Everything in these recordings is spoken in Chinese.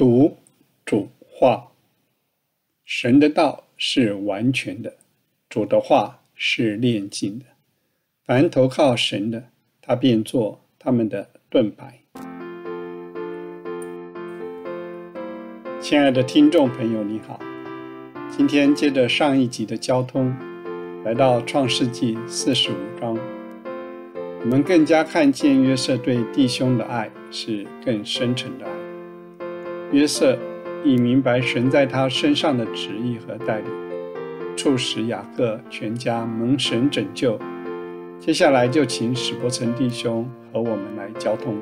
读主话，神的道是完全的，主的话是炼净的。凡投靠神的，他便做他们的盾牌。亲爱的听众朋友，你好，今天接着上一集的交通，来到创世纪四十五章，我们更加看见约瑟对弟兄的爱是更深沉的爱。约瑟已明白神在他身上的旨意和带领，促使雅各全家蒙神拯救。接下来就请史伯成弟兄和我们来交通。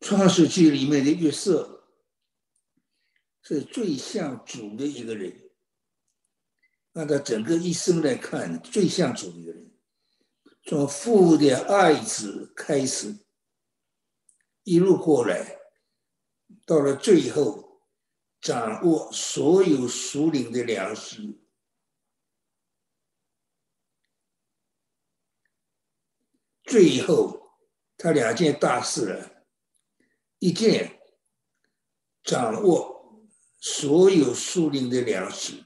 创世纪里面的约瑟是最像主的一个人。按照整个一生来看，最像主的人，从父的爱子开始，一路过来，到了最后，掌握所有属灵的粮食，最后他两件大事了，一件掌握所有属灵的粮食。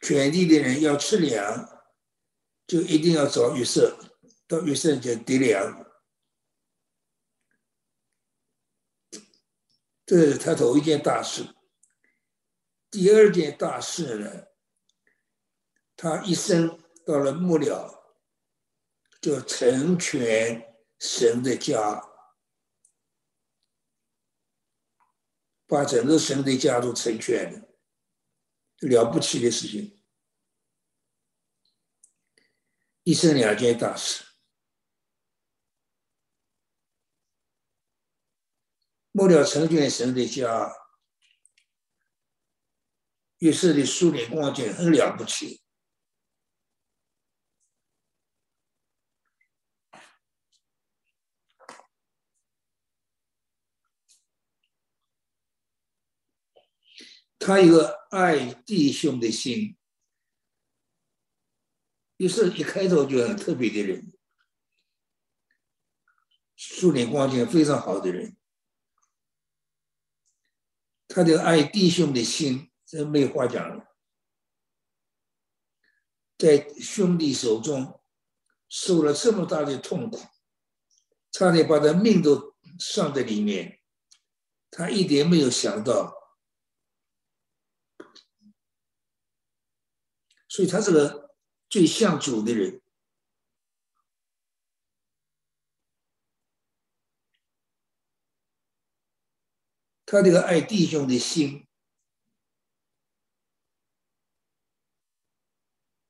全地的人要吃粮，就一定要找约瑟，到约瑟家得粮。这是他头一件大事。第二件大事呢，他一生到了末了，就成全神的家，把整个神的家都成全了。了不起的事情，一生两件大事。末了成全神的家，约瑟的苏联光景很了不起。他有个爱弟兄的心，于是一开头就很特别的人，树脸光景非常好的人。他的爱弟兄的心，这没话讲了。在兄弟手中受了这么大的痛苦，差点把他命都丧在里面，他一点没有想到。所以他是个最像主的人，他这个爱弟兄的心，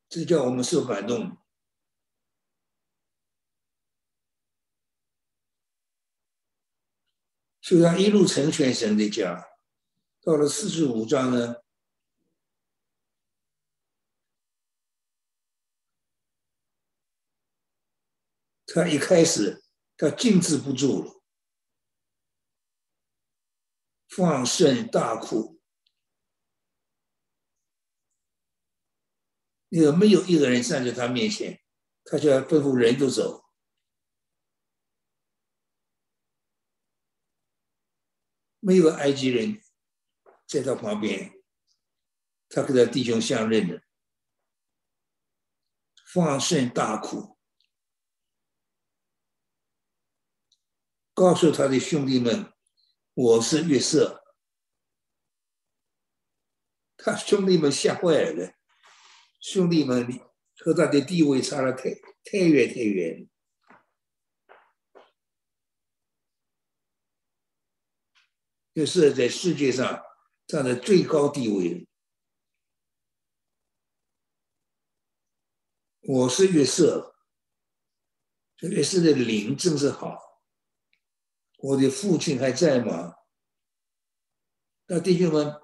这叫我们受感动。所以他一路成全神的家，到了四十五章呢。他一开始，他静止不住了，放声大哭。那个没有一个人站在他面前，他就要吩咐人都走，没有埃及人在他旁边，他跟他弟兄相认的，放声大哭。告诉他的兄弟们：“我是约瑟。”他兄弟们吓坏了，兄弟们和他的地位差了太太远太远。约瑟在世界上站在最高地位。我是约瑟，这约瑟的灵真是好。我的父亲还在吗？那弟兄们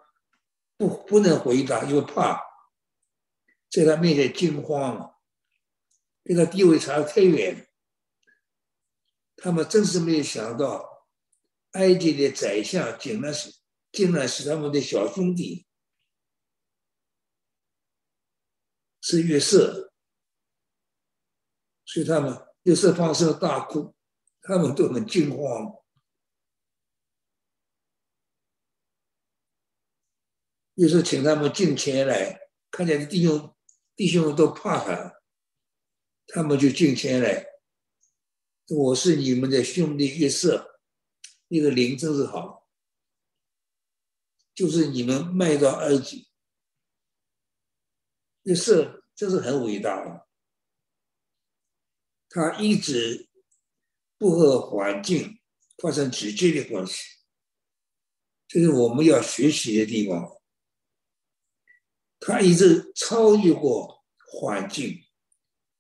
不不能回答，因为怕在他面前惊慌，跟他地位差得太远。他们真是没有想到，埃及的宰相竟然是竟然是他们的小兄弟，是约瑟，所以他们约瑟放声大哭，他们都很惊慌。约瑟请他们进前来，看见弟兄弟兄们都怕他，他们就进前来。我是你们的兄弟约瑟，那个灵真是好，就是你们卖到埃及。约瑟真是很伟大，他一直不和环境发生直接的关系，这是我们要学习的地方。他一直超越过环境，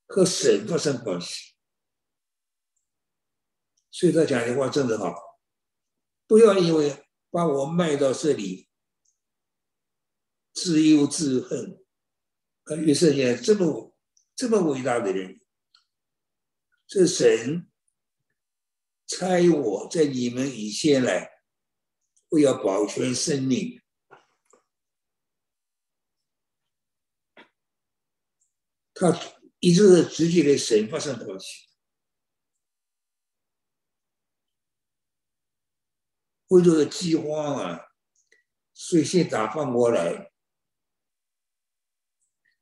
和神发生关系，所以他讲的话真的好。不要因为把我卖到这里，自忧自恨。啊，约瑟也这么这么伟大的人，这神差我在你们以前来，我要保全生命。他一直是直接的神发生关系，为了饥荒啊，所以先打翻过来。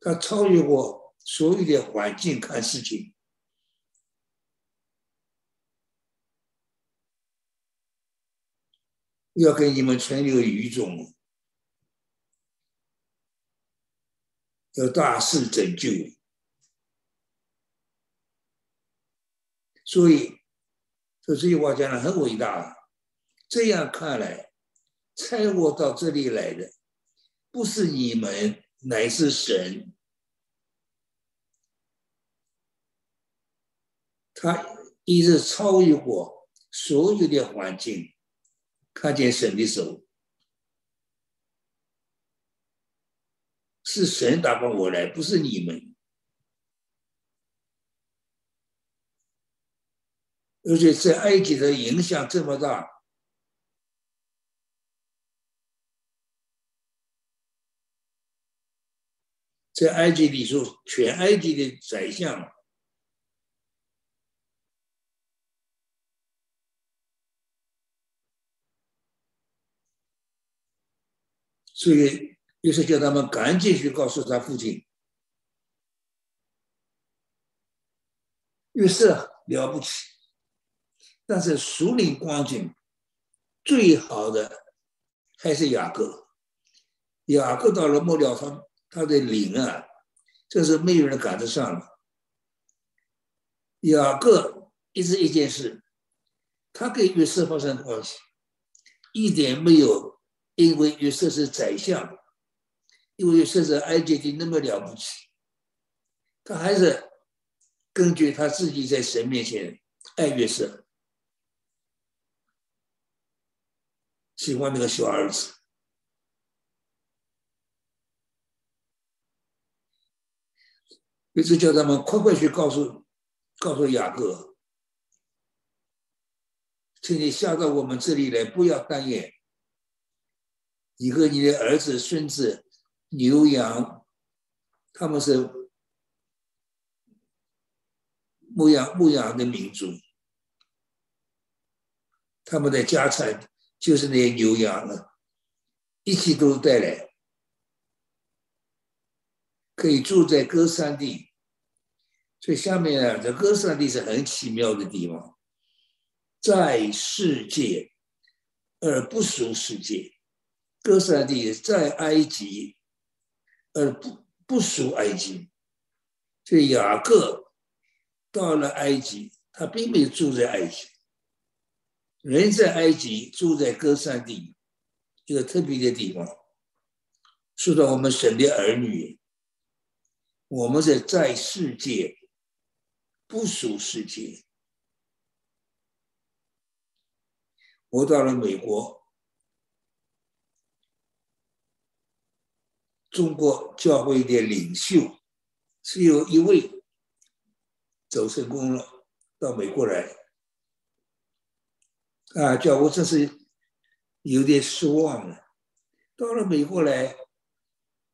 他超越过所有的环境看事情，要给你们存留余种，要大肆拯救。所以，这这句话讲的很伟大。这样看来，猜我到这里来的，不是你们，乃是神。他一直超越过所有的环境，看见神的手，是神打发我来，不是你们。而且在埃及的影响这么大，在埃及里说，全埃及的宰相，所以于是叫他们赶紧去告诉他父亲，于是了不起。但是属灵光景最好的还是雅各。雅各到了末了，他他的灵啊，这是没有人赶得上了。雅各一直一件事，他跟约瑟发生关系，一点没有因为约瑟是宰相，因为约瑟是埃及的那么了不起，他还是根据他自己在神面前爱约瑟。喜欢那个小儿子，于是叫他们快快去告诉告诉雅各，请你下到我们这里来，不要单眼。你和你的儿子、孙子、牛羊，他们是牧羊牧羊的民族，他们的家产。就是那些牛羊了，一起都带来，可以住在歌山地。所以下面啊，这歌山地是很奇妙的地方，在世界而不属世界。歌山地在埃及而不不属埃及。所以雅各到了埃及，他并没有住在埃及。人在埃及，住在歌山地，一个特别的地方。说到我们神的儿女，我们在在世界，不属世界。我到了美国，中国教会的领袖是有一位走成功了，到美国来。啊，叫我真是有点失望了。到了美国来，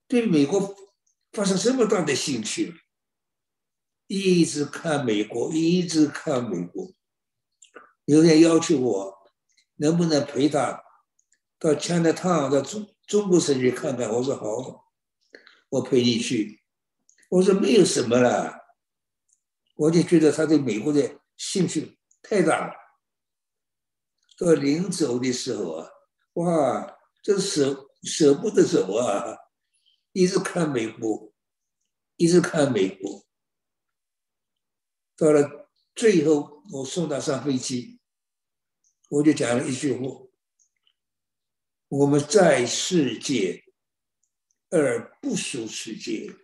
对美国发生这么大的兴趣，一直看美国，一直看美国。有人要求我，能不能陪他到 China Town 到中中国城去看看？我说好，我陪你去。我说没有什么了，我就觉得他对美国的兴趣太大了。到临走的时候啊，哇，这舍舍不得走啊，一直看美国，一直看美国。到了最后，我送他上飞机，我就讲了一句话：我们在世界，而不属世界。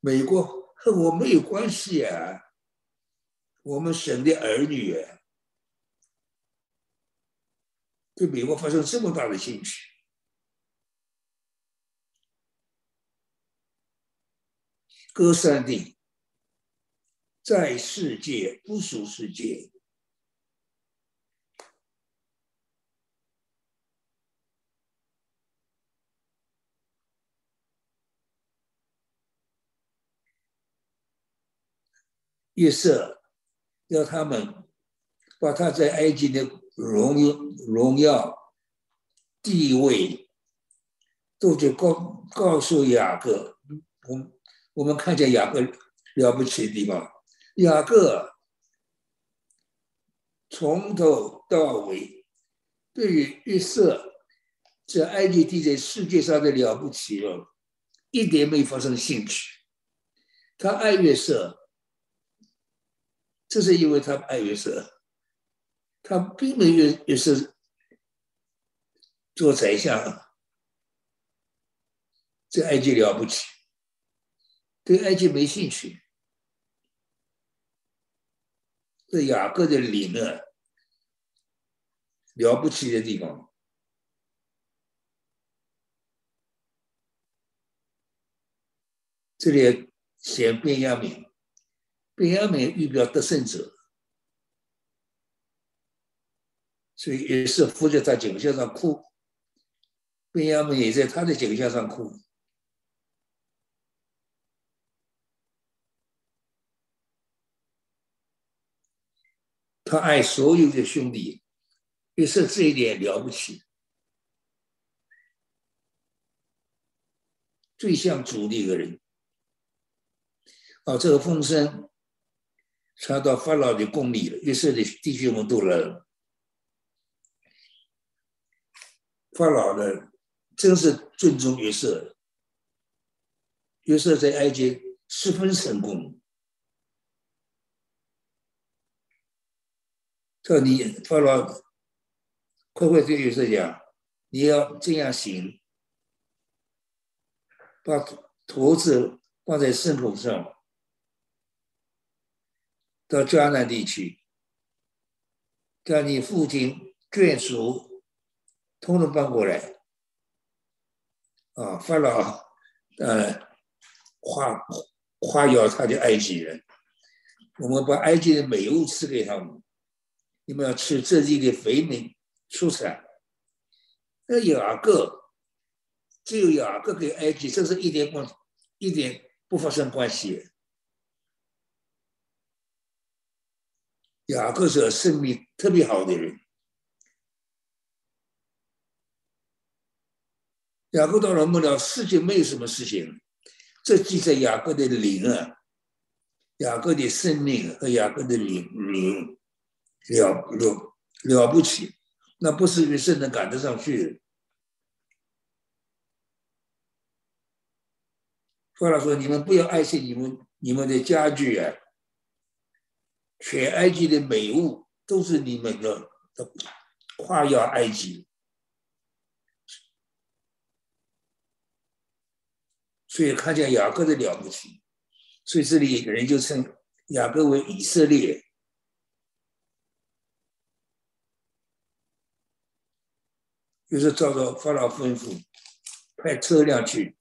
美国和我没有关系啊，我们省的儿女。对美国发生这么大的兴趣，歌三地在世界不属世界。约瑟要他们把他在埃及的。荣耀、荣耀、地位，都就告告诉雅各。我我们看见雅各了不起的地方。雅各从头到尾，对于约瑟在埃及地在世界上的了不起哦，一点没发生兴趣。他爱约瑟，这是因为他爱约瑟。他并没有也是做宰相，这埃及了不起，对埃及没兴趣。这雅各的理论，了不起的地方。这里写便雅悯，便雅悯预表得胜者。所以也是扶在他颈项上哭，便雅悯也在他的颈项上哭。他爱所有的兄弟，也是这一点了不起。最像主的一个人。啊，这个风声传到法老的宫里了，约瑟的弟兄们都来了。法老呢，真是尊重约瑟。约瑟在埃及十分成功。叫你法老，快快对约瑟讲，你要这样行，把驼子放在牲口上，到迦南地区，叫你父亲眷属。通通搬过来，啊，法老，呃，夸夸耀他的埃及人，我们把埃及的美物赐给他们，你们要吃这地的肥美出产。那雅各，只有雅各跟埃及，这是一点关，一点不发生关系。雅各是生命特别好的人。雅各到了末了，世界没有什么事情，这记载雅各的灵啊，雅各的生命和雅各的灵灵了了了不起，那不是约瑟能赶得上去的。法老说：“你们不要爱惜你们你们的家具啊，全埃及的美物都是你们的，夸耀埃及。”所以看见雅各的了不起，所以这里有人就称雅各为以色列。就是照着法老吩咐，派车辆去，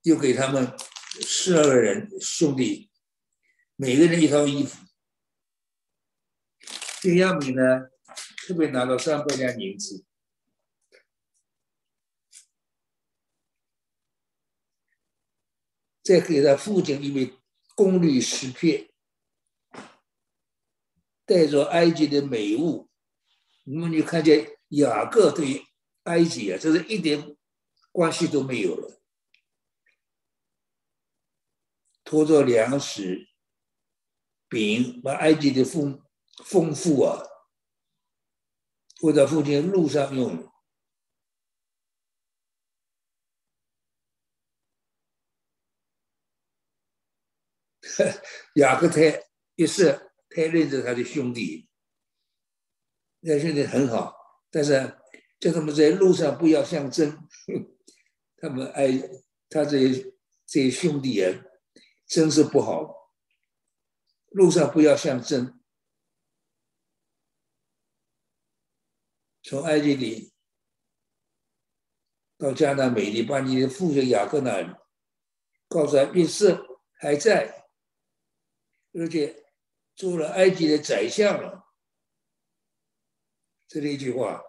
又给他们十二个人兄弟，每个人一套衣服。丁亚米呢，特别拿到三百两银子。再给他父亲一位宫女石片，带着埃及的美物。你们就看见雅各对埃及啊，这是一点关系都没有了。拖着粮食、饼，把埃及的丰丰富啊，为他父亲路上用。雅各太一是太认着他的兄弟，那兄弟很好，但是叫他们在路上不要相争，他们爱他这些这些兄弟啊。真是不好，路上不要相争。从埃及里到加拿美地，把你的父亲雅各那里告诉他，约瑟还在，而且做了埃及的宰相了。这里一句话，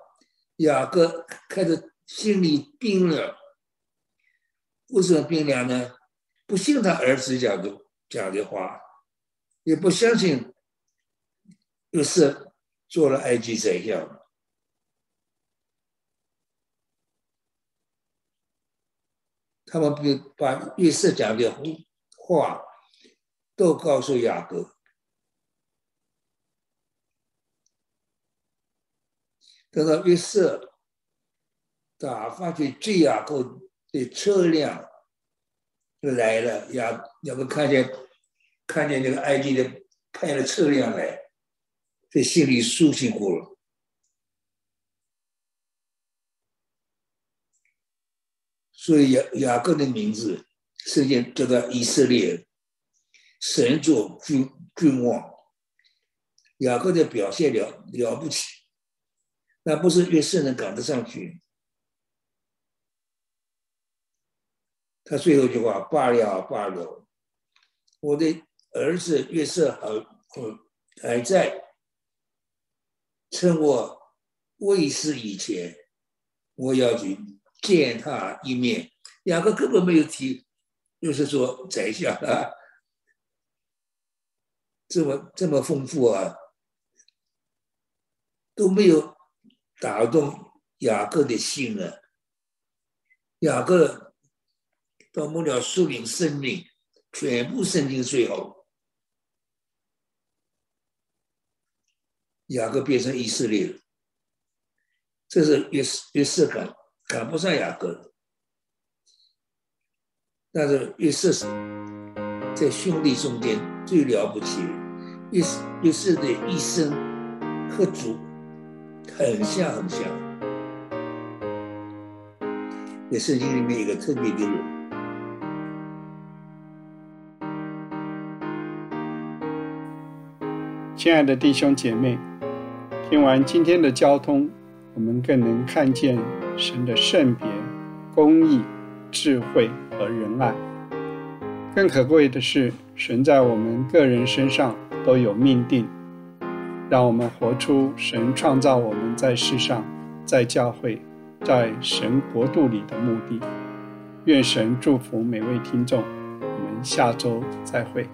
雅各看着心里冰凉。为什么冰凉呢？不信他儿子讲的讲的话，也不相信，又是做了埃及宰相。他们把把约瑟讲的话都告诉雅各，等到约瑟打发去追雅各的车辆。就来了，雅雅各看见看见那个埃及的派了车辆来，这心里舒心过了。所以雅雅各的名字圣经叫做以色列，神作君君王。雅各的表现了了不起，那不是约瑟能赶得上去。他最后一句话：“罢了，罢了，我的儿子约瑟还还在，趁我未死以前，我要去见他一面。”雅各根本没有提，就是说宰相啊，这么这么丰富啊，都没有打动雅各的心啊，雅各。到末了，树林生命全部生进最后，雅各变成以色列了。这是约约瑟赶赶不上雅各的，但是约瑟是在兄弟中间最了不起。约约瑟的一生和主很像很像，在圣经里面一个特别的人。亲爱的弟兄姐妹，听完今天的交通，我们更能看见神的圣别、公义、智慧和仁爱。更可贵的是，神在我们个人身上都有命定，让我们活出神创造我们在世上、在教会、在神国度里的目的。愿神祝福每位听众，我们下周再会。